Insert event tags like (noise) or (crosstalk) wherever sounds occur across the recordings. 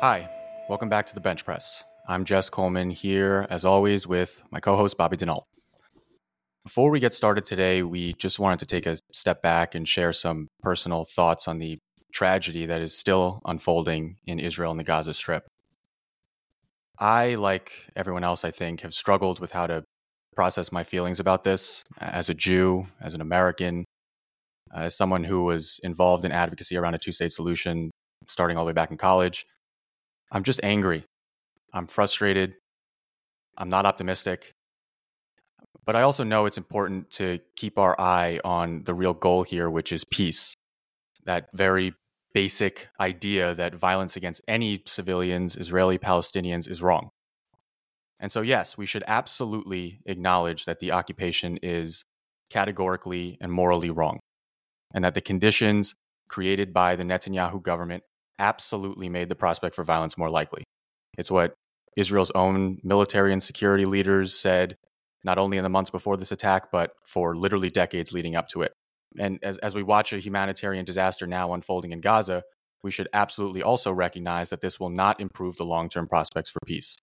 Hi, welcome back to the Bench Press. I'm Jess Coleman here, as always, with my co host, Bobby Denault. Before we get started today, we just wanted to take a step back and share some personal thoughts on the tragedy that is still unfolding in Israel and the Gaza Strip. I, like everyone else, I think, have struggled with how to process my feelings about this as a Jew, as an American, as someone who was involved in advocacy around a two state solution starting all the way back in college. I'm just angry. I'm frustrated. I'm not optimistic. But I also know it's important to keep our eye on the real goal here, which is peace. That very basic idea that violence against any civilians, Israeli Palestinians, is wrong. And so, yes, we should absolutely acknowledge that the occupation is categorically and morally wrong, and that the conditions created by the Netanyahu government absolutely made the prospect for violence more likely. It's what Israel's own military and security leaders said, not only in the months before this attack, but for literally decades leading up to it. And as, as we watch a humanitarian disaster now unfolding in Gaza, we should absolutely also recognize that this will not improve the long term prospects for peace.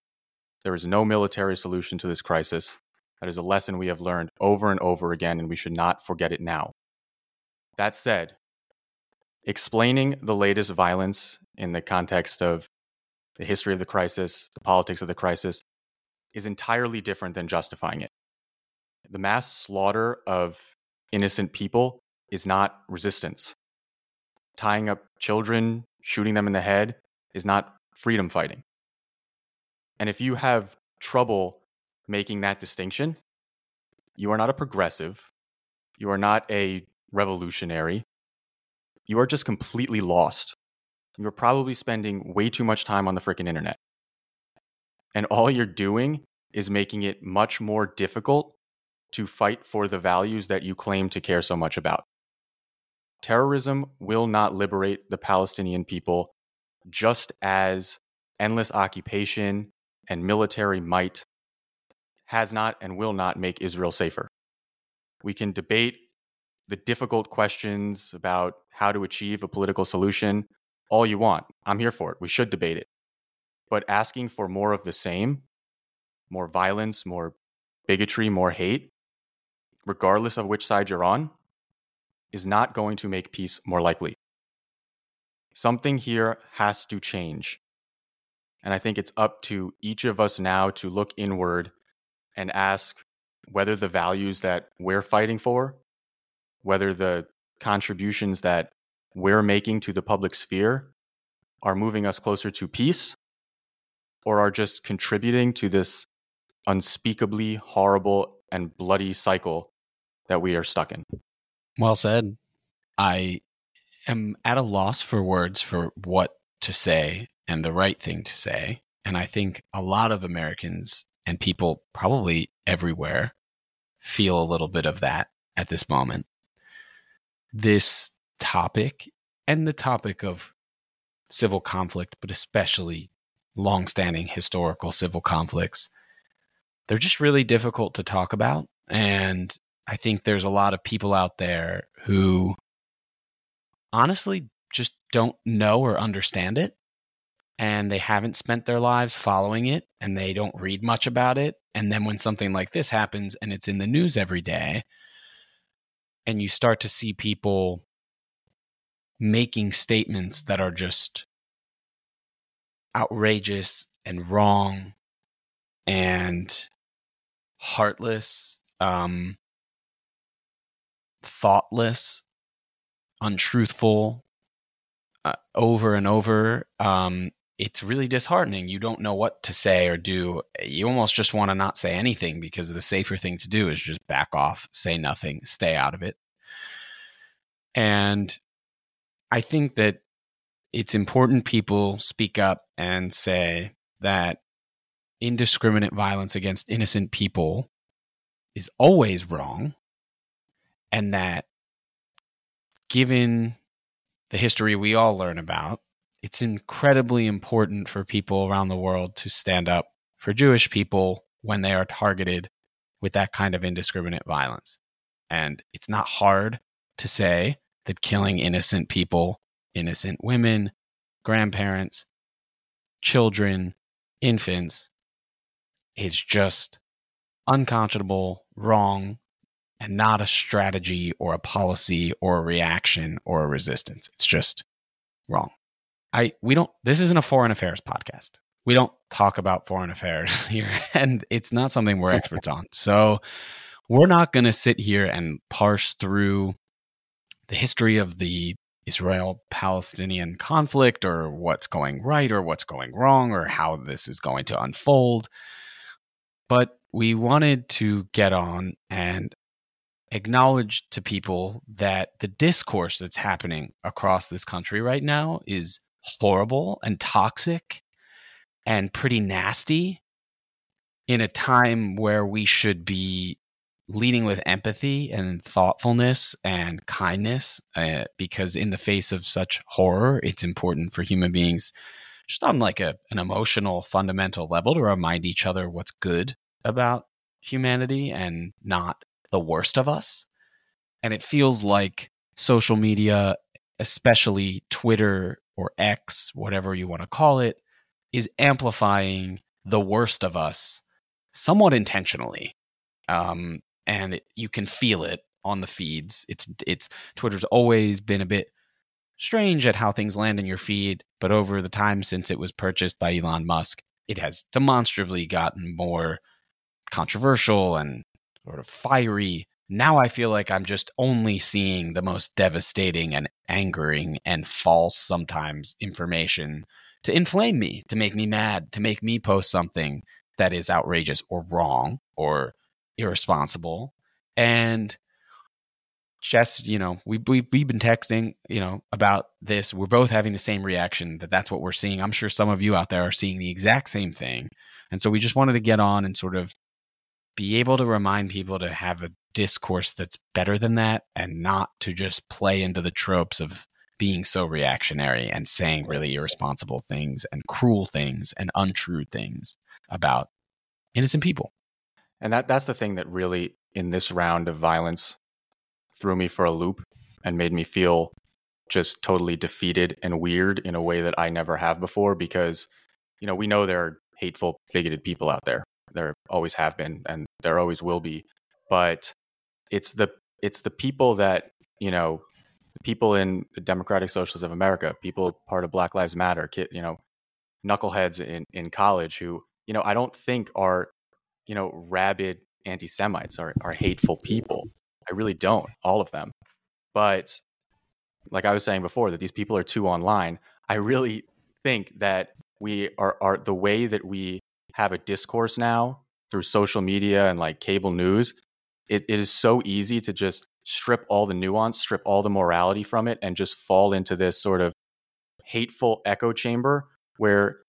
There is no military solution to this crisis. That is a lesson we have learned over and over again, and we should not forget it now. That said, explaining the latest violence in the context of the history of the crisis, the politics of the crisis, is entirely different than justifying it. The mass slaughter of innocent people is not resistance. Tying up children, shooting them in the head, is not freedom fighting. And if you have trouble making that distinction, you are not a progressive, you are not a revolutionary, you are just completely lost. You're probably spending way too much time on the freaking internet. And all you're doing is making it much more difficult to fight for the values that you claim to care so much about. Terrorism will not liberate the Palestinian people, just as endless occupation and military might has not and will not make Israel safer. We can debate the difficult questions about how to achieve a political solution all you want. I'm here for it. We should debate it. But asking for more of the same, more violence, more bigotry, more hate, regardless of which side you're on, is not going to make peace more likely. Something here has to change. And I think it's up to each of us now to look inward and ask whether the values that we're fighting for whether the contributions that we're making to the public sphere are moving us closer to peace or are just contributing to this unspeakably horrible and bloody cycle that we are stuck in. Well said. I am at a loss for words for what to say and the right thing to say. And I think a lot of Americans and people probably everywhere feel a little bit of that at this moment this topic and the topic of civil conflict, but especially longstanding historical civil conflicts, they're just really difficult to talk about. And I think there's a lot of people out there who honestly just don't know or understand it. And they haven't spent their lives following it and they don't read much about it. And then when something like this happens and it's in the news every day, and you start to see people making statements that are just outrageous and wrong and heartless, um, thoughtless, untruthful, uh, over and over. Um, it's really disheartening. You don't know what to say or do. You almost just want to not say anything because the safer thing to do is just back off, say nothing, stay out of it. And I think that it's important people speak up and say that indiscriminate violence against innocent people is always wrong and that given the history we all learn about it's incredibly important for people around the world to stand up for Jewish people when they are targeted with that kind of indiscriminate violence. And it's not hard to say that killing innocent people, innocent women, grandparents, children, infants is just unconscionable, wrong, and not a strategy or a policy or a reaction or a resistance. It's just wrong. I we don't this isn't a foreign affairs podcast. We don't talk about foreign affairs (laughs) here and it's not something we're experts on. So we're not going to sit here and parse through the history of the Israel Palestinian conflict or what's going right or what's going wrong or how this is going to unfold. But we wanted to get on and acknowledge to people that the discourse that's happening across this country right now is horrible and toxic and pretty nasty in a time where we should be leading with empathy and thoughtfulness and kindness uh, because in the face of such horror it's important for human beings just on like a, an emotional fundamental level to remind each other what's good about humanity and not the worst of us. And it feels like social media especially twitter or X, whatever you want to call it, is amplifying the worst of us somewhat intentionally. Um, and it, you can feel it on the feeds. It's it's Twitter's always been a bit strange at how things land in your feed, but over the time since it was purchased by Elon Musk, it has demonstrably gotten more controversial and sort of fiery now I feel like I'm just only seeing the most devastating and angering and false sometimes information to inflame me, to make me mad, to make me post something that is outrageous or wrong or irresponsible. And just, you know, we, we, we've been texting, you know, about this. We're both having the same reaction that that's what we're seeing. I'm sure some of you out there are seeing the exact same thing. And so we just wanted to get on and sort of be able to remind people to have a discourse that's better than that and not to just play into the tropes of being so reactionary and saying really irresponsible things and cruel things and untrue things about innocent people. And that that's the thing that really in this round of violence threw me for a loop and made me feel just totally defeated and weird in a way that I never have before because you know, we know there are hateful, bigoted people out there. There always have been and there always will be. But it's the it's the people that you know the people in the Democratic Socialists of America, people part of Black Lives Matter, you know, knuckleheads in in college who you know I don't think are you know rabid anti Semites are are hateful people. I really don't, all of them. But like I was saying before, that these people are too online. I really think that we are are the way that we have a discourse now through social media and like cable news it, it is so easy to just strip all the nuance, strip all the morality from it, and just fall into this sort of hateful echo chamber where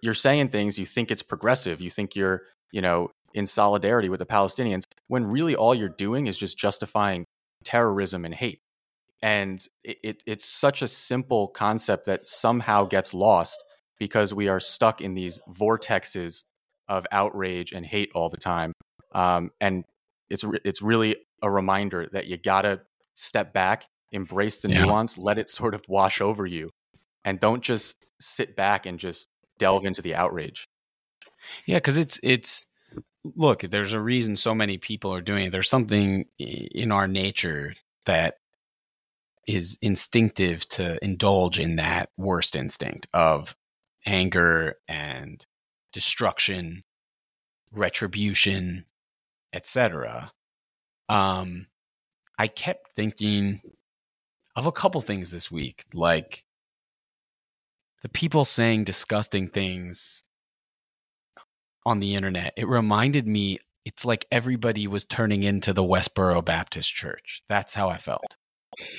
you're saying things you think it's progressive, you think you're, you know, in solidarity with the Palestinians, when really all you're doing is just justifying terrorism and hate. And it, it, it's such a simple concept that somehow gets lost because we are stuck in these vortexes of outrage and hate all the time. Um, and it's re- it's really a reminder that you gotta step back, embrace the yeah. nuance, let it sort of wash over you, and don't just sit back and just delve into the outrage. Yeah, because it's it's look, there's a reason so many people are doing it. There's something in our nature that is instinctive to indulge in that worst instinct of anger and destruction, retribution, etc. Um, I kept thinking of a couple things this week, like the people saying disgusting things on the internet, it reminded me it's like everybody was turning into the Westboro Baptist Church. That's how I felt.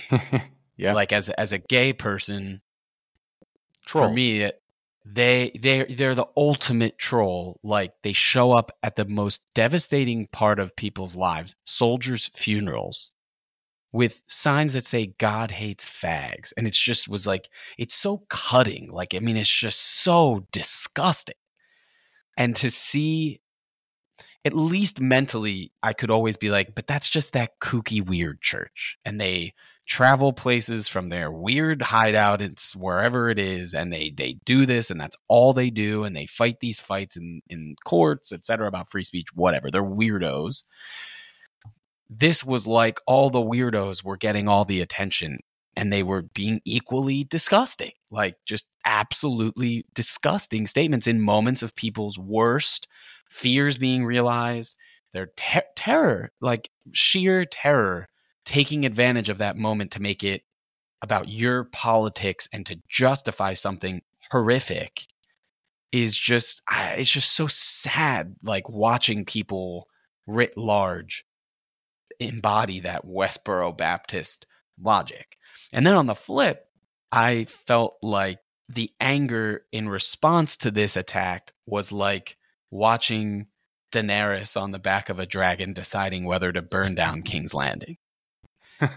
(laughs) yeah. Like as as a gay person, Trolls. for me, it, they they they're the ultimate troll. Like they show up at the most devastating part of people's lives, soldiers' funerals, with signs that say God hates fags, and it's just was like it's so cutting. Like I mean, it's just so disgusting. And to see at least mentally, I could always be like, but that's just that kooky, weird church. And they travel places from their weird hideout, it's wherever it is, and they they do this, and that's all they do, and they fight these fights in, in courts, etc., about free speech, whatever. They're weirdos. This was like all the weirdos were getting all the attention and they were being equally disgusting, like just absolutely disgusting statements in moments of people's worst fears being realized, their ter- terror, like sheer terror, taking advantage of that moment to make it about your politics and to justify something horrific is just it's just so sad like watching people writ large embody that Westboro Baptist logic. And then on the flip, I felt like the anger in response to this attack was like watching Daenerys on the back of a dragon deciding whether to burn down King's Landing.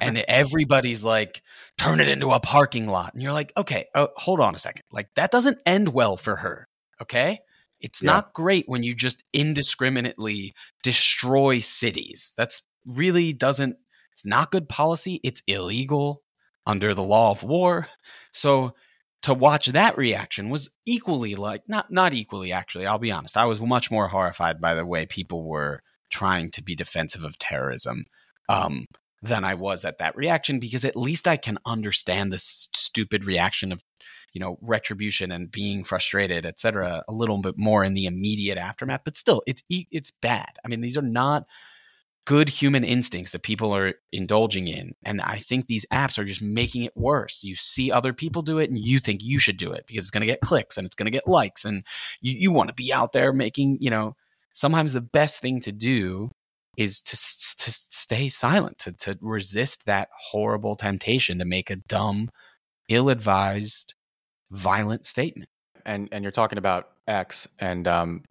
And everybody's like, turn it into a parking lot. And you're like, okay, oh, hold on a second. Like, that doesn't end well for her. Okay. It's Yeah. not great when you just indiscriminately destroy cities. That's really doesn't, it's not good policy. It's illegal under the law of war. So to watch that reaction was equally like, not, not equally actually. I'll be honest. I was much more horrified by the way people were trying to be defensive of terrorism. Um, than I was at that reaction because at least I can understand this stupid reaction of you know retribution and being frustrated etc a little bit more in the immediate aftermath but still it's it's bad. I mean these are not good human instincts that people are indulging in and i think these apps are just making it worse. You see other people do it and you think you should do it because it's going to get clicks and it's going to get likes and you, you want to be out there making you know sometimes the best thing to do is to to stay silent, to to resist that horrible temptation to make a dumb, ill-advised, violent statement. and and you're talking about X, and um,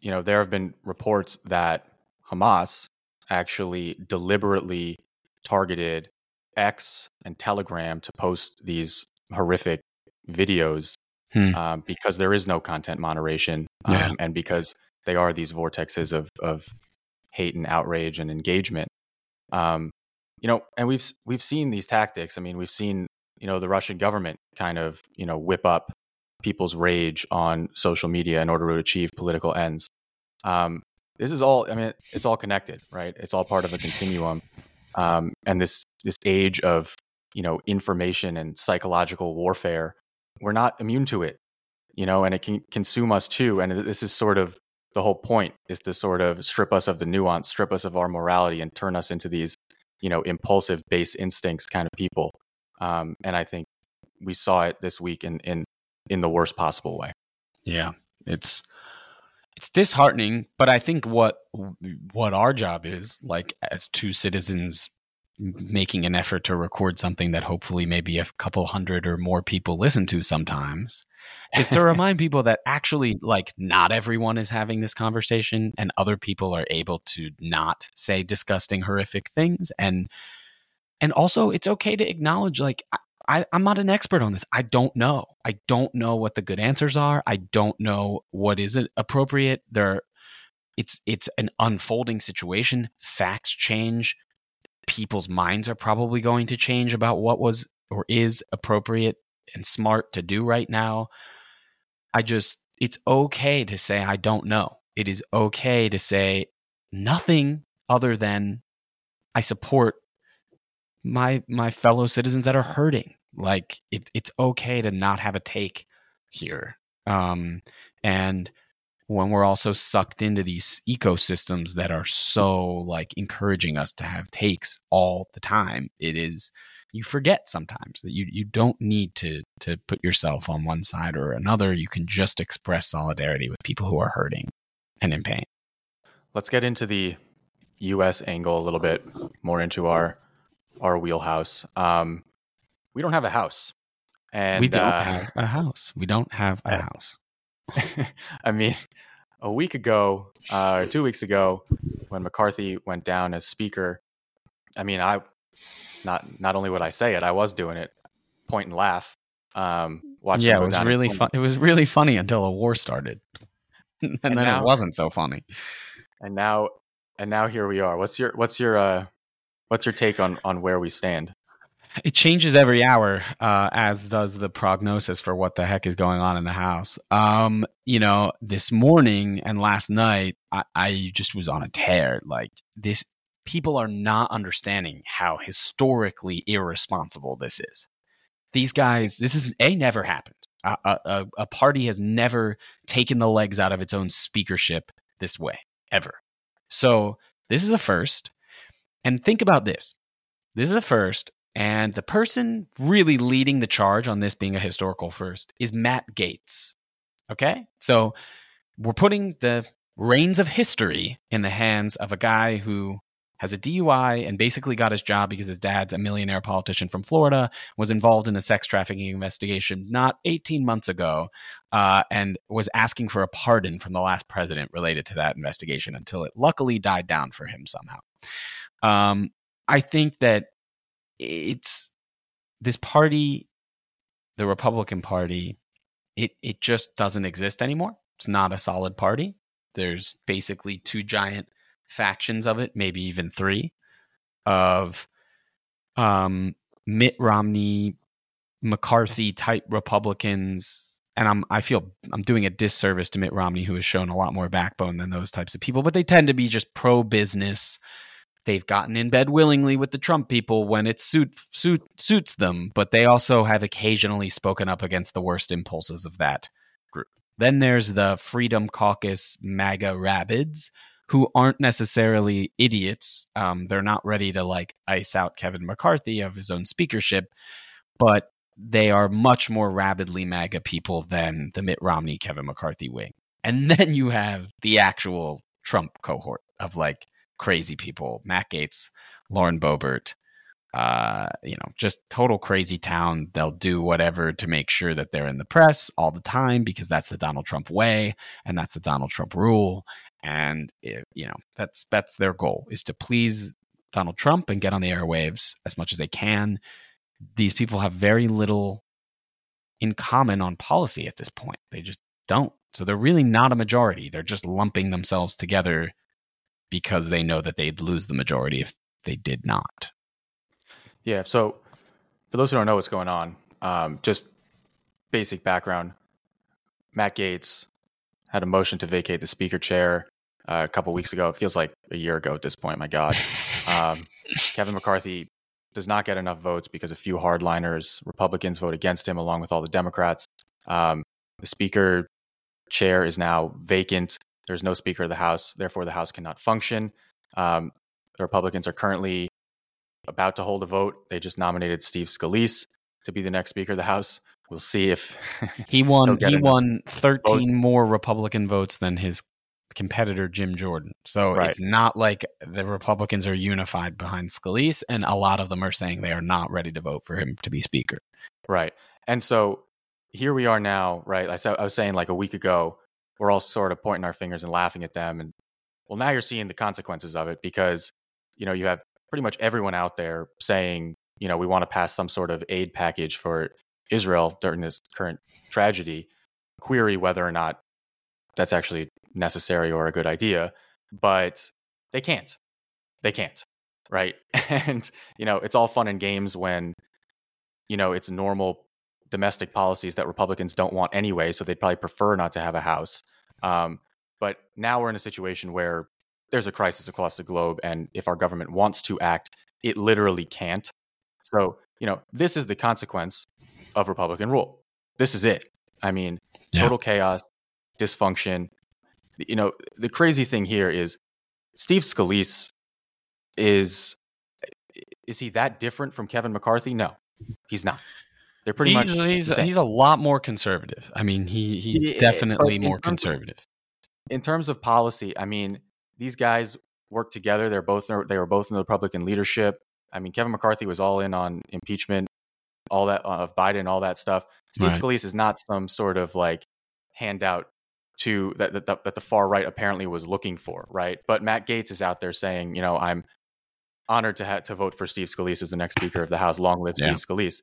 you know there have been reports that Hamas actually deliberately targeted X and Telegram to post these horrific videos Hmm. um, because there is no content moderation, um, Yeah. and because they are these vortexes of of hate and outrage and engagement. Um, you know, and we've we've seen these tactics. I mean, we've seen you know the Russian government kind of you know whip up people's rage on social media in order to achieve political ends. Um, this is all. I mean, it's all connected, right? It's all part of a continuum. Um, and this this age of you know information and psychological warfare, we're not immune to it, you know, and it can consume us too. And this is sort of the whole point is to sort of strip us of the nuance, strip us of our morality, and turn us into these you know impulsive, base instincts kind of people. Um, and I think we saw it this week in in in the worst possible way. Yeah, it's it's disheartening, but I think what what our job is, like as two citizens making an effort to record something that hopefully maybe a couple hundred or more people listen to sometimes is to (laughs) remind people that actually like not everyone is having this conversation and other people are able to not say disgusting horrific things and and also it's okay to acknowledge like I, I'm not an expert on this. I don't know. I don't know what the good answers are. I don't know what is appropriate. There, it's it's an unfolding situation. Facts change. People's minds are probably going to change about what was or is appropriate and smart to do right now. I just, it's okay to say I don't know. It is okay to say nothing other than I support my my fellow citizens that are hurting. Like it, it's okay to not have a take here. Um, and when we're also sucked into these ecosystems that are so like encouraging us to have takes all the time, it is you forget sometimes that you you don't need to to put yourself on one side or another. You can just express solidarity with people who are hurting and in pain. Let's get into the U.S. angle a little bit more into our our wheelhouse. Um, we don't have a house, and we don't uh, have a house. We don't have a house. (laughs) I mean, a week ago, uh, two weeks ago, when McCarthy went down as speaker, I mean, I not not only would I say it, I was doing it, point and laugh. Um, watching yeah, it was really fun. It was really funny until a war started, (laughs) and, then now- it wasn't so funny. and now and now here we are. What's your what's your uh, what's your take on on where we stand? It changes every hour, uh, as does the prognosis for what the heck is going on in the house. Um, you know, this morning and last night, I, I just was on a tear. Like this, people are not understanding how historically irresponsible this is. These guys, this is a never happened. A, a, a- a party has never taken the legs out of its own speakership this way ever. So this is a first. And think about this. This is a first. And the person really leading the charge on this being a historical first is Matt Gaetz. Okay? So we're putting the reins of history in the hands of a guy who has a DUI and basically got his job because his dad's a millionaire politician from Florida, was involved in a sex trafficking investigation not 18 months ago, uh, and was asking for a pardon from the last president related to that investigation until it luckily died down for him somehow. Um, I think that it's this party, the Republican Party, it it just doesn't exist anymore. It's not a solid party. There's basically two giant factions of it, maybe even three, of um, Mitt Romney, McCarthy type Republicans. And I'm I feel I'm doing a disservice to Mitt Romney, who has shown a lot more backbone than those types of people, but they tend to be just pro business. They've gotten in bed willingly with the Trump people when it suit, suit suits them, but they also have occasionally spoken up against the worst impulses of that group. Then there's the Freedom Caucus MAGA rabbits, who aren't necessarily idiots. Um, they're not ready to like ice out Kevin McCarthy of his own speakership, but they are much more rabidly MAGA people than the Mitt Romney Kevin McCarthy wing. And (laughs) then you have the actual Trump cohort of like crazy people, Matt Gaetz, Lauren Boebert, uh, you know, just total crazy town. They'll do whatever to make sure that they're in the press all the time because that's the Donald Trump way and that's the Donald Trump rule. And it, you know, that's that's their goal is to please Donald Trump and get on the airwaves as much as they can. These people have very little in common on policy at this point. They just don't. So they're really not a majority. They're just lumping themselves together because they know that they'd lose the majority if they did not. Yeah. So, for those who don't know what's going on, um, just basic background: Matt Gaetz had a motion to vacate the speaker chair uh, a couple weeks ago. It feels like a year ago at this point. My God, (laughs) um, Kevin McCarthy does not get enough votes because a few hardliners, Republicans, vote against him, along with all the Democrats. Um, the speaker chair is now vacant. There's no Speaker of the House, therefore the House cannot function. Um, the Republicans are currently about to hold a vote. They just nominated Steve Scalise to be the next Speaker of the House. We'll see if (laughs) He won. He won thirteen more Republican votes than his competitor Jim Jordan. So Right. it's not like the Republicans are unified behind Scalise, and a lot of them are saying they are not ready to vote for him to be Speaker. Right. And so here we are now, right? I, I was saying like a week ago, we're all sort of pointing our fingers and laughing at them. And well, now you're seeing the consequences of it because, you know, you have pretty much everyone out there saying, you know, we want to pass some sort of aid package for Israel during this current tragedy. Query whether or not that's actually necessary or a good idea, but they can't. They can't. Right. (laughs) And, you know, it's all fun and games when, you know, it's normal domestic policies that Republicans don't want anyway. So they'd probably prefer not to have a House. Um, but now we're in a situation where there's a crisis across the globe. And if our government wants to act, it literally can't. So, you know, this is the consequence of Republican rule. This is it. I mean, Yeah. total chaos, dysfunction. You know, the crazy thing here is Steve Scalise is is he that different from Kevin McCarthy? No, he's not. They're pretty he's, much he's, he's a lot more conservative. I mean, he he's Yeah, definitely more terms of- conservative. in terms of policy, I mean, these guys work together. They're both they were both in the Republican leadership. I mean, Kevin McCarthy was all in on impeachment, all that uh, of Biden, all that stuff. Steve Right. Scalise is not some sort of like handout to that, that that that the far right apparently was looking for, right? But Matt Gaetz is out there saying, you know, I'm honored to ha- to vote for Steve Scalise as the next Speaker of the House. Long live Yeah. Steve Scalise.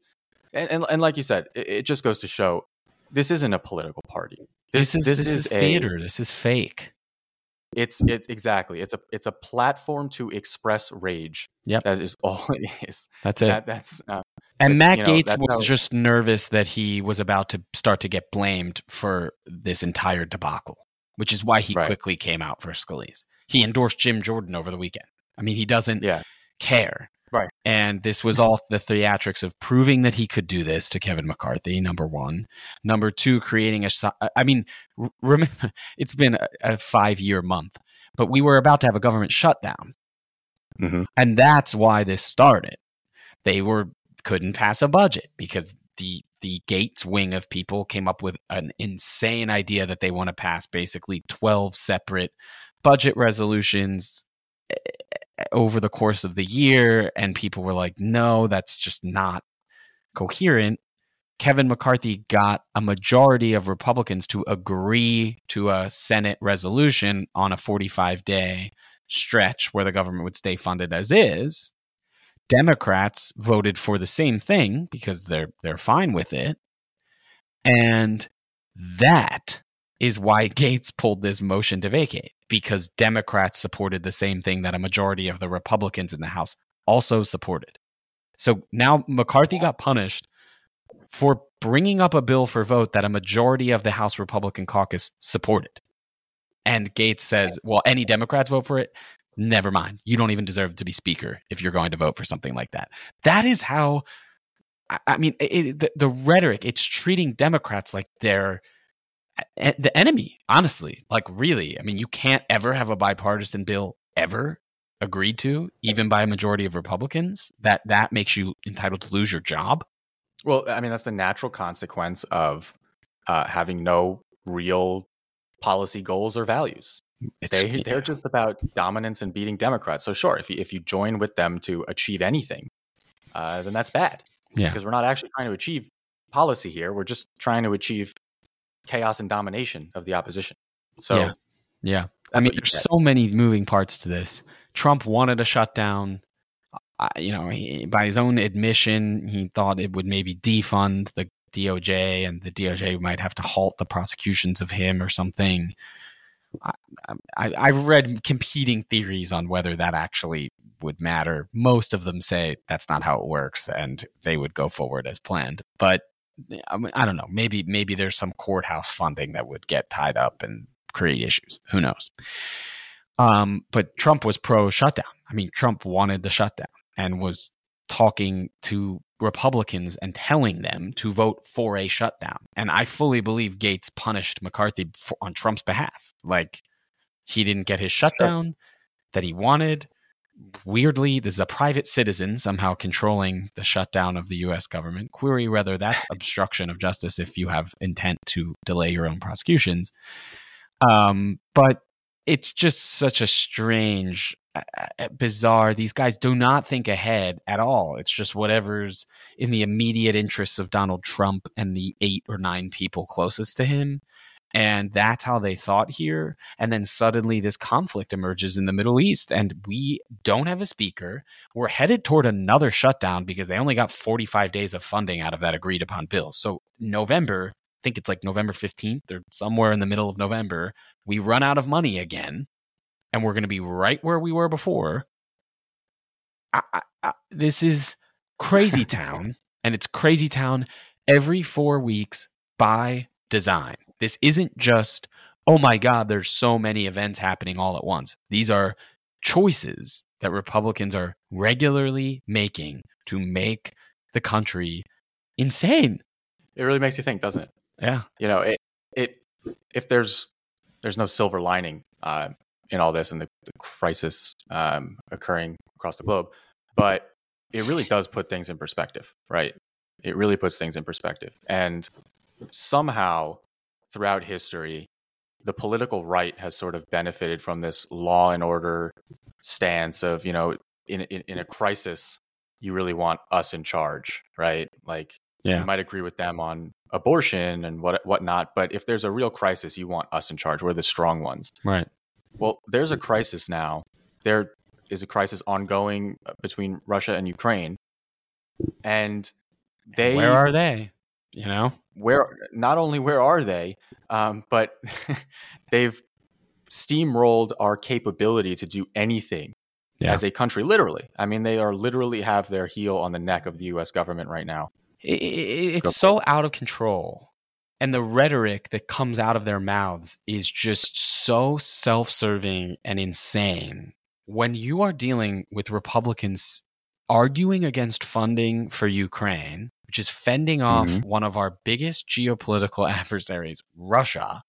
And, and and like you said, it, it just goes to show this isn't a political party. This, is this, is, a- theater. This is fake. it's it's exactly it's a it's a platform to express rage. Yep. that is all (laughs) it is. That's it. That, that's uh, and Matt you know, Gaetz was how- just nervous that he was about to start to get blamed for this entire debacle, which is why he Right. quickly came out for Scalise. He endorsed Jim Jordan over the weekend. I mean, he doesn't yeah care. And this was all the theatrics of proving that he could do this to Kevin McCarthy, number one. Number two, creating a, I mean, remember, (laughs) it's been a, a five year month, but we were about to have a government shutdown. Mhm. And that's why this started. They were couldn't pass a budget because the the Gaetz wing of people came up with an insane idea that they want to pass basically 12 separate budget resolutions eh, over the course of the year and people were like no that's just not coherent Kevin McCarthy got a majority of Republicans to agree to a Senate resolution on a 45 day stretch where the government would stay funded as is. Democrats voted for the same thing because they're they're fine with it. And that is why (laughs) Gaetz pulled this motion to vacate because Democrats supported the same thing that a majority of the Republicans in the House also supported. So now McCarthy got punished for bringing up a bill for vote that a majority of the House Republican caucus supported. And Gaetz says, well, any Democrats vote for it? Never mind. You don't even deserve to be speaker if you're going to vote for something like that. That is how, I- mean, it, the, the rhetoric, it's treating Democrats like they're the enemy, honestly. Like, really. I mean, you can't ever have a bipartisan bill ever agreed to, even by a majority of Republicans. That that makes you entitled to lose your job. Well, I mean, that's the natural consequence of uh, having no real policy goals or values. It's, They, they're just about dominance and beating Democrats. So, sure, if you, if you join with them to achieve anything, uh, then that's bad. Yeah. Because we're not actually trying to achieve policy here. We're just trying to achieve chaos and domination of the opposition. So, Yeah. Yeah. I mean, there's so many moving parts to this. Trump wanted a shutdown. Uh, you know, he, by his own admission, he thought it would maybe defund the DOJ and the DOJ might have to halt the prosecutions of him or something. I, I, I read competing theories on whether that actually would matter. Most of them say that's not how it works and they would go forward as planned. But I, mean, I don't know. Maybe maybe there's some courthouse funding that would get tied up and create issues. Who knows? Um, but Trump was pro shutdown. I mean, Trump wanted the shutdown and was talking to Republicans and telling them to vote for a shutdown. And I fully believe Gaetz punished McCarthy for, on Trump's behalf. Like he didn't get his shutdown that he wanted. Weirdly, this is a private citizen somehow controlling the shutdown of the US government. Query whether that's obstruction of justice if you have intent to delay your own prosecutions. Um, but it's just such a strange, bizarre. These guys do not think ahead at all. It's just whatever's in the immediate interests of Donald Trump and the eight or nine people closest to him. And that's how they thought here. And then suddenly this conflict emerges in the Middle East, and we don't have a speaker. We're headed toward another shutdown because they only got 45 days of funding out of that agreed upon bill. So, November, I think it's like November 15th or somewhere in the middle of November, we run out of money again, and we're going to be right where we were before. I, I, I, this is crazy (laughs) town, and it's crazy town every four weeks by design. This isn't just, oh my God, there's so many events happening all at once. These are choices that Republicans are regularly making to make the country insane. it really makes you think, doesn't it? Yeah. you know it it if there's there's no silver lining uh, in all this and the, the crisis um, occurring across the globe but it really does put things in perspective, right? It really puts things in perspective. And somehow throughout history, the political right has sort of benefited from this law and order stance of, you know, in, in, in a crisis, you really want us in charge, right? Like yeah. you might agree with them on abortion and what whatnot, but if there's a real crisis, you want us in charge. We're the strong ones. Right. Well, there's a crisis now. There is a crisis ongoing uh, between Russia and Ukraine. And they Where are they? You know? Where not only where are they, um, but (laughs) they've steamrolled our capability to do anything yeah. as a country literally i mean they are literally have their heel on the neck of the us government right now it's so out of control and the rhetoric that comes out of their mouths is just so self-serving and insane when you are dealing with republicans arguing against funding for ukraine is fending off mm-hmm. one of our biggest geopolitical (laughs) adversaries russia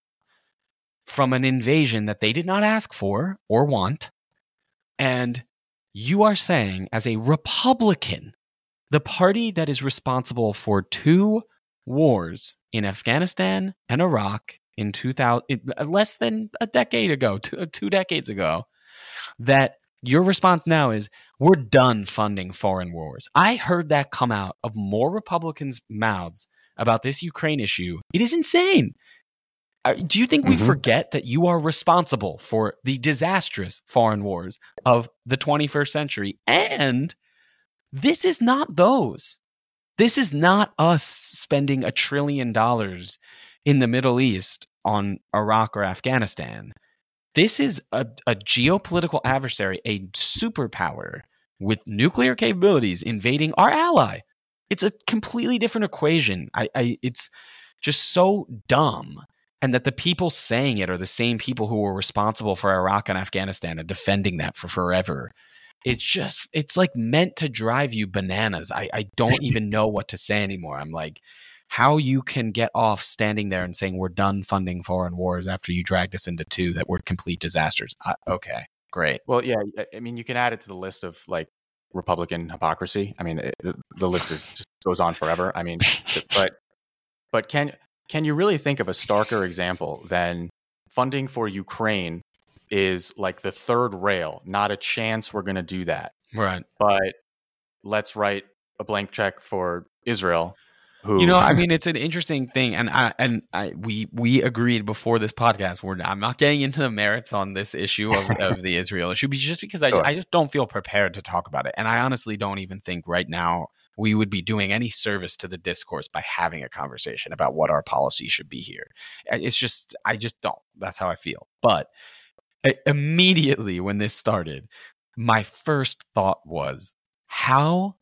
from an invasion that they did not ask for or want and you are saying as a republican the party that is responsible for two wars in Afghanistan and Iraq in 2000, less than a decade ago, (laughs) two, two decades ago, that your response now is we're done funding foreign wars. I heard that come out of more Republicans' mouths about this Ukraine issue. It is insane. Uh, do you think we mm-hmm. forget that you are responsible for the disastrous foreign wars of the 21st century and this is not those. This is not us spending a trillion dollars in the Middle East on Iraq or Afghanistan. This is a, a geopolitical adversary, a superpower with nuclear capabilities invading our ally. It's a completely different equation. I, I it's just so dumb. And that the people saying it are the same people who were responsible for Iraq and Afghanistan and defending that for forever it's just it's like meant to drive you bananas. I, I don't (laughs) even know what to say anymore. I'm like, how you can get off standing there and saying we're done funding foreign wars after you dragged us into two that were complete disasters. I, okay, great. Well, yeah, I mean, you can add it to the list of like Republican hypocrisy. I mean, it, the list is just goes on forever. I mean, (laughs) but but can can you really think of a starker example than funding for Ukraine is like the third rail. Not a chance we're going to do that. Right. But let's write a blank check for Israel. Who... You know, I (laughs) mean, it's an interesting thing, and I and I we we agreed before this podcast. We're I'm not getting into the merits on this issue of, (laughs) of the Israel issue, just because I sure. I just don't feel prepared to talk about it, and I honestly don't even think right now we would be doing any service to the discourse by having a conversation about what our policy should be here. It's just I just don't. That's how I feel, but immediately when this started, my first thought was, how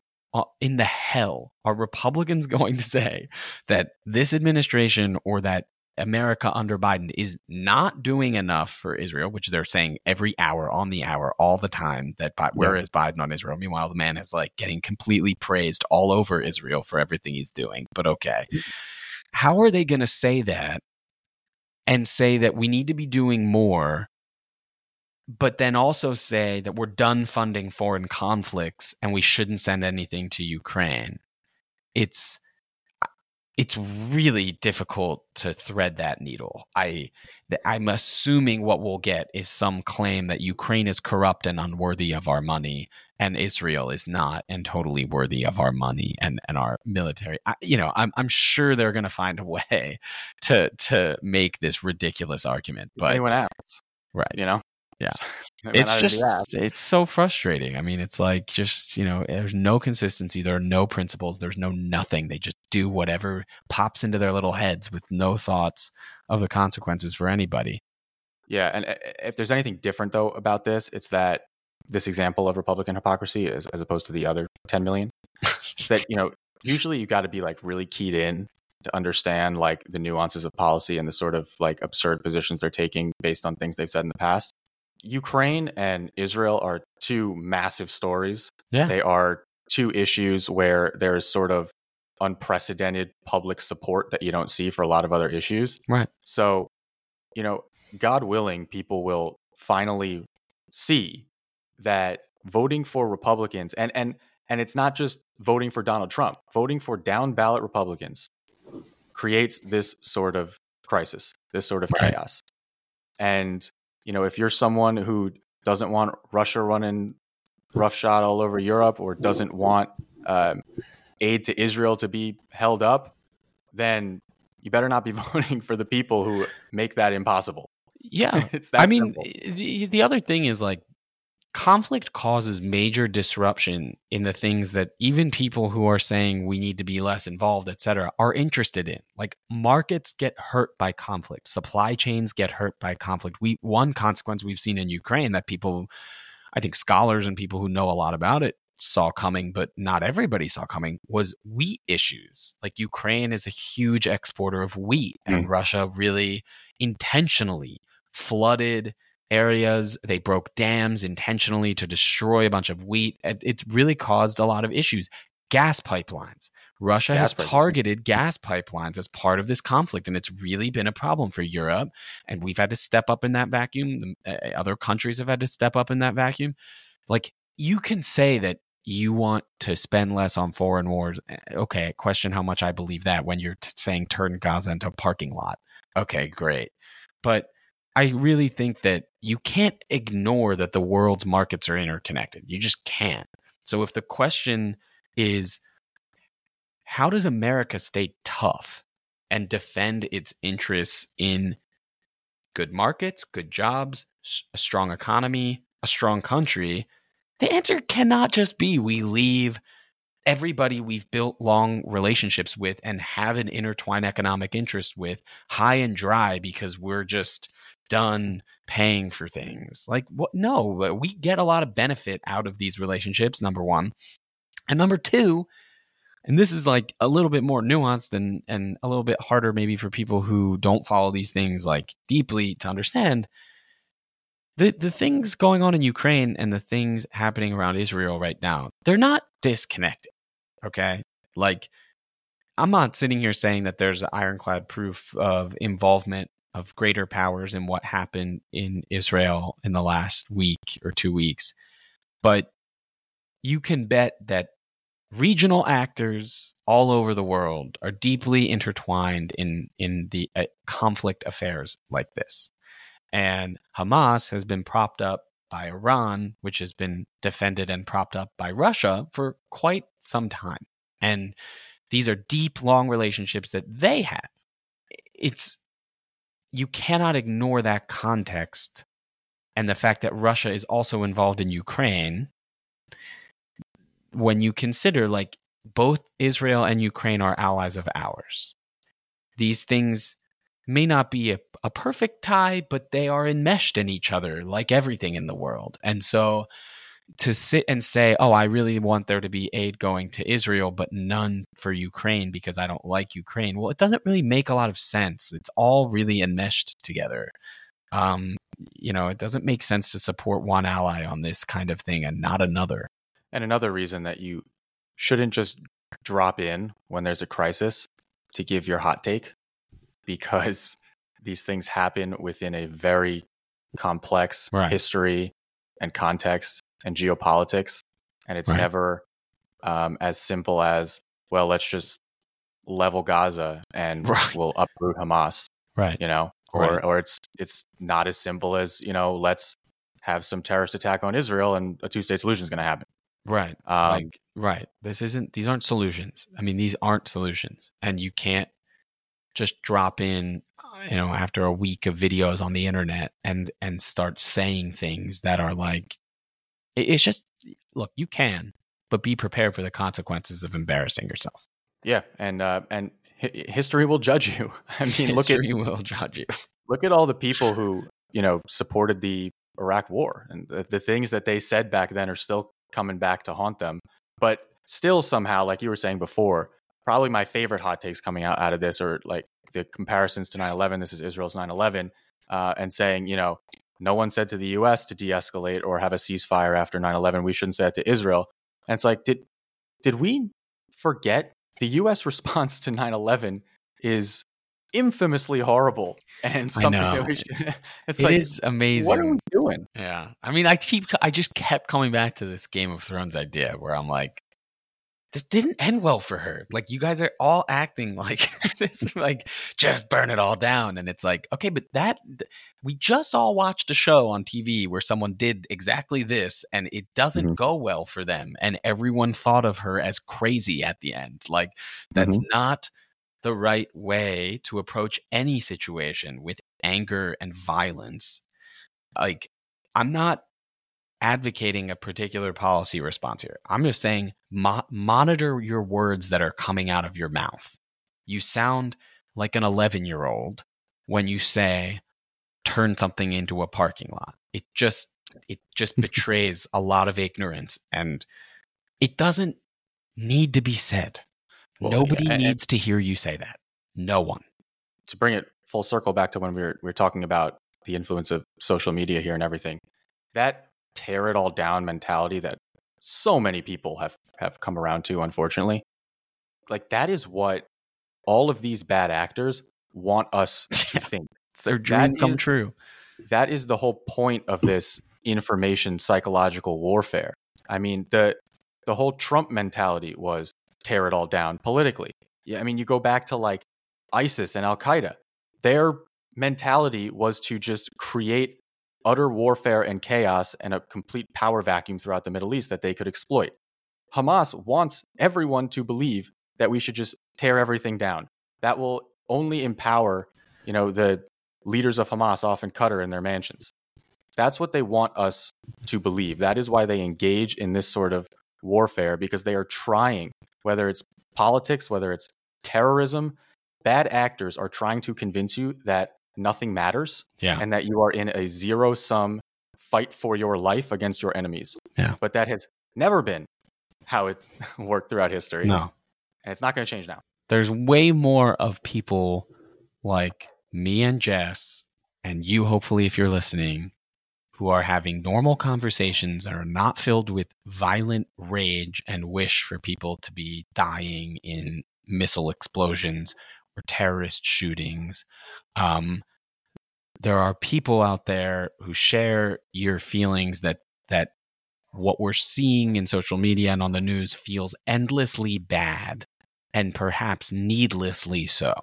in the hell are Republicans (laughs) going to say that this administration or that America under Biden is not doing enough for Israel, which they're saying every hour on the hour, all the time. That where is Biden on Israel? Meanwhile, the man is like getting completely praised all over Israel for everything he's doing. But okay, mm. how are they going to say that and say that we need to be doing more but then also say that we're done funding foreign conflicts and we shouldn't send anything to Ukraine. It's it's really difficult to thread that needle. I I'm assuming what we'll get is some claim that Ukraine is corrupt and unworthy of our money and Israel is not and totally worthy of our money and, and our military. I, you know, I'm I'm sure they're going to find a way (laughs) to to make this ridiculous argument. But anyone else, right? You know, yeah. (laughs) it's just it's so frustrating. I mean, it's like just, you know, there's no consistency, there are no principles, there's no nothing. They just do whatever pops into their little heads with no thoughts of the consequences for anybody. Yeah, and uh, if there's anything different though about this, it's that this example of Republican hypocrisy is as opposed to the other 10 million. is that, you know, usually you got to be like really keyed in to understand like the nuances of policy and the sort of like absurd positions they're taking based on things they've said in the past. Ukraine and Israel are two massive stories. Yeah. They are two issues where there's sort of unprecedented public support that you don't see for a lot of other issues. Right. So, you know, God willing, people will finally see that voting for Republicans and and And it's not just voting for Donald Trump, voting for down ballot Republicans creates this sort of crisis, this sort of right. chaos. And, you know, if you're someone who doesn't want Russia running roughshod all over Europe or doesn't want um, aid to Israel to be held up, then you better not be (laughs) voting for the people who make that impossible. Yeah. (laughs) it's that I mean, the, the other thing is like conflict causes major disruption in the things that even people who are saying we need to be less involved etc are interested in. Like markets get hurt by conflict. Supply chains get hurt by conflict. We one consequence we've seen in ukraine that people i think scholars and people who know a lot about it saw coming but not everybody saw coming was wheat issues. Like ukraine is a huge exporter of wheat and mm. russia really intentionally flooded areas. They broke dams intentionally to destroy a bunch of wheat. It really caused a lot of issues. Gas pipelines. Russia gas has targeted gas pipelines as part of this conflict, and it's really been a problem for Europe. And we've had to step up in that vacuum. The, uh, other countries have had to step up in that vacuum. Like, you can say that you want to spend less on foreign wars. Eh, okay, question how much I believe that when you're t- saying turn Gaza into a parking lot. Okay, great. But I really think that you can't ignore that the world's markets are interconnected. You just can't. So if the question is, how does America stay tough and defend its interests in good markets, good jobs, a strong economy, a strong country? The answer cannot just be we leave everybody we've built long relationships with and have an intertwined economic interest with high and dry because we're just done paying for things. Like what no, uh, we get a lot of benefit out of these relationships number 1. And number 2, and this is like a little bit more nuanced and and a little bit harder maybe for people who don't follow these things like deeply to understand. The the things going on in Ukraine and the things happening around Israel right now, they're not disconnected. Okay? Like I'm not sitting here saying that there's ironclad proof of involvement of greater powers and what happened in Israel in the last week or two weeks. But you can bet that regional actors all over the world are deeply intertwined in in the uh, conflict affairs like this. And Hamas has been propped up by Iran, which has been defended and propped up by Russia for quite some time. And these are deep, long relationships that they have. It's you cannot ignore that context and the fact that Russia is also involved in Ukraine when you consider like both Israel and Ukraine are allies of ours. These things may not be a, a perfect tie, but they are enmeshed in each other like everything in the world. And so to sit and say, "Oh, I really want there to be aid going to Israel, but none for Ukraine because I don't like Ukraine." Well, it doesn't really make a lot of sense. It's all really enmeshed together. Um, you know, it doesn't make sense to support one ally on this kind of thing and not another. And another reason that you shouldn't just drop in when there's a crisis to give your hot take because (laughs) these things happen within a very complex right. history and context and geopolitics, and it's right. never um, as simple as well. Let's just level Gaza and (laughs) right. we'll uproot Hamas, right? You know, or right. or it's it's not as simple as you know. Let's have some terrorist attack on Israel and a two state solution is going to happen. Right. Um, like, right. This isn't, these aren't solutions. I mean, these aren't solutions. And you can't just drop in, you know, after a week of videos on the internet and, and start saying things that are like it's just look, you can, but be prepared for the consequences of embarrassing yourself. Yeah, and uh, and history will judge you. (laughs) I mean, history look at history will judge you. (laughs) Look at all the people who you know supported the Iraq War, and the, the things that they said back then are still coming back to haunt them. But still, somehow, like you were saying before, probably my favorite hot takes coming out out of this are like the comparisons to 9/11. This is Israel's 9/11, uh, and saying you know no one said to the US to de escalate or have a ceasefire after 9 11. We shouldn't say it to Israel. And it's like, did, did we forget the US (laughs) response to 9 11 is infamously horrible and something that we should. (laughs) It's it like, is amazing. What are we doing? Yeah. I mean, I keep, I just kept coming back to this Game of Thrones idea where I'm like, this didn't end well for her. Like you guys are all acting (laughs) like (laughs) this, like just burn it all down. And it's like, okay, but that we just all watched a show on TV where someone did exactly this and it doesn't mm-hmm. go well for them. And everyone thought of her as crazy at the end. Like that's mm-hmm. not the right way to approach any situation with anger and violence. Like I'm not advocating a particular policy response here. I'm just saying mo- monitor your words that are coming out of your mouth. You sound like an 11 year old when you say turn something into a parking lot. It just it just (laughs) betrays a lot of ignorance and it doesn't need to be said. Well, Nobody yeah, needs to hear you say that. No one. To bring it full circle back to when we were we were talking about the influence of social media here and everything. That tear it all down mentality that so many people have have come around to unfortunately. Like that is what all of these bad actors want us (laughs) to think. it's their dream that come is, true. that is the whole point of this information psychological warfare. I mean the the whole trump mentality was tear it all down politically. Yeah i mean you go back to like isis and al-qaeda their mentality was to just create utter warfare and chaos and a complete power vacuum throughout the Middle East that they could exploit. Hamas wants everyone to believe that we should just tear everything down. That will only empower, you know, the leaders of Hamas off in Qatar in their mansions. That's what they want us to believe. That is why they engage in this sort of warfare because they are trying, whether it's politics, whether it's terrorism, bad actors are trying to convince you that nothing matters yeah. and that you are in a zero sum fight for your life against your enemies. Yeah. But that has never been how it's (laughs) worked throughout history. No. And it's not going to change now. There's way more of people like me and Jess, and you, hopefully, if you're listening, who are having normal conversations and are not filled with violent rage and wish for people to be dying in missile explosions or terrorist shootings. Um, there are people out there who share your feelings that that what we're seeing in social media and on the news feels endlessly bad and perhaps needlessly so.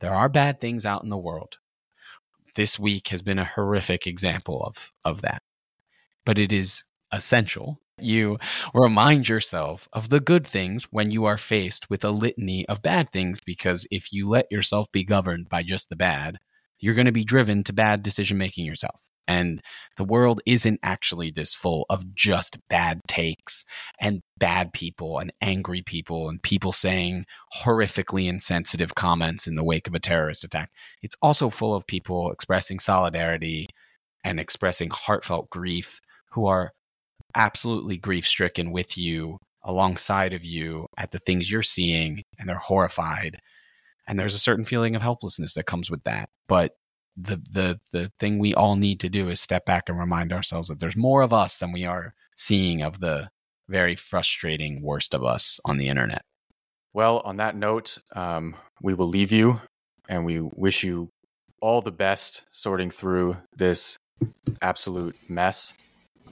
There are bad things out in the world. This week has been a horrific example of, of that. But it is essential you remind yourself of the good things when you are faced with a litany of bad things, because if you let yourself be governed by just the bad, you're going to be driven to bad decision making yourself. And the world isn't actually this full of just bad takes and bad people and angry people and people saying horrifically insensitive comments in the wake of a terrorist attack. It's also full of people expressing solidarity and expressing heartfelt grief who are absolutely grief stricken with you, alongside of you at the things you're seeing, and they're horrified. And there's a certain feeling of helplessness that comes with that. But the the the thing we all need to do is step back and remind ourselves that there's more of us than we are seeing of the very frustrating worst of us on the internet. Well, on that note, um, we will leave you and we wish you all the best sorting through this absolute mess.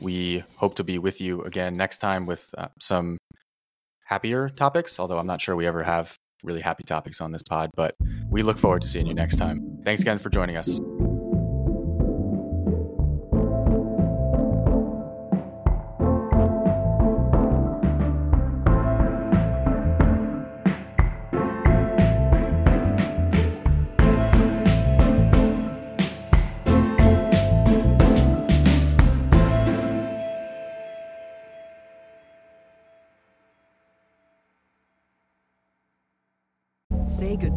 We hope to be with you again next time with uh, some happier topics, although I'm not sure we ever have really happy topics on this pod, but we look forward to seeing you next time. Thanks again for joining us.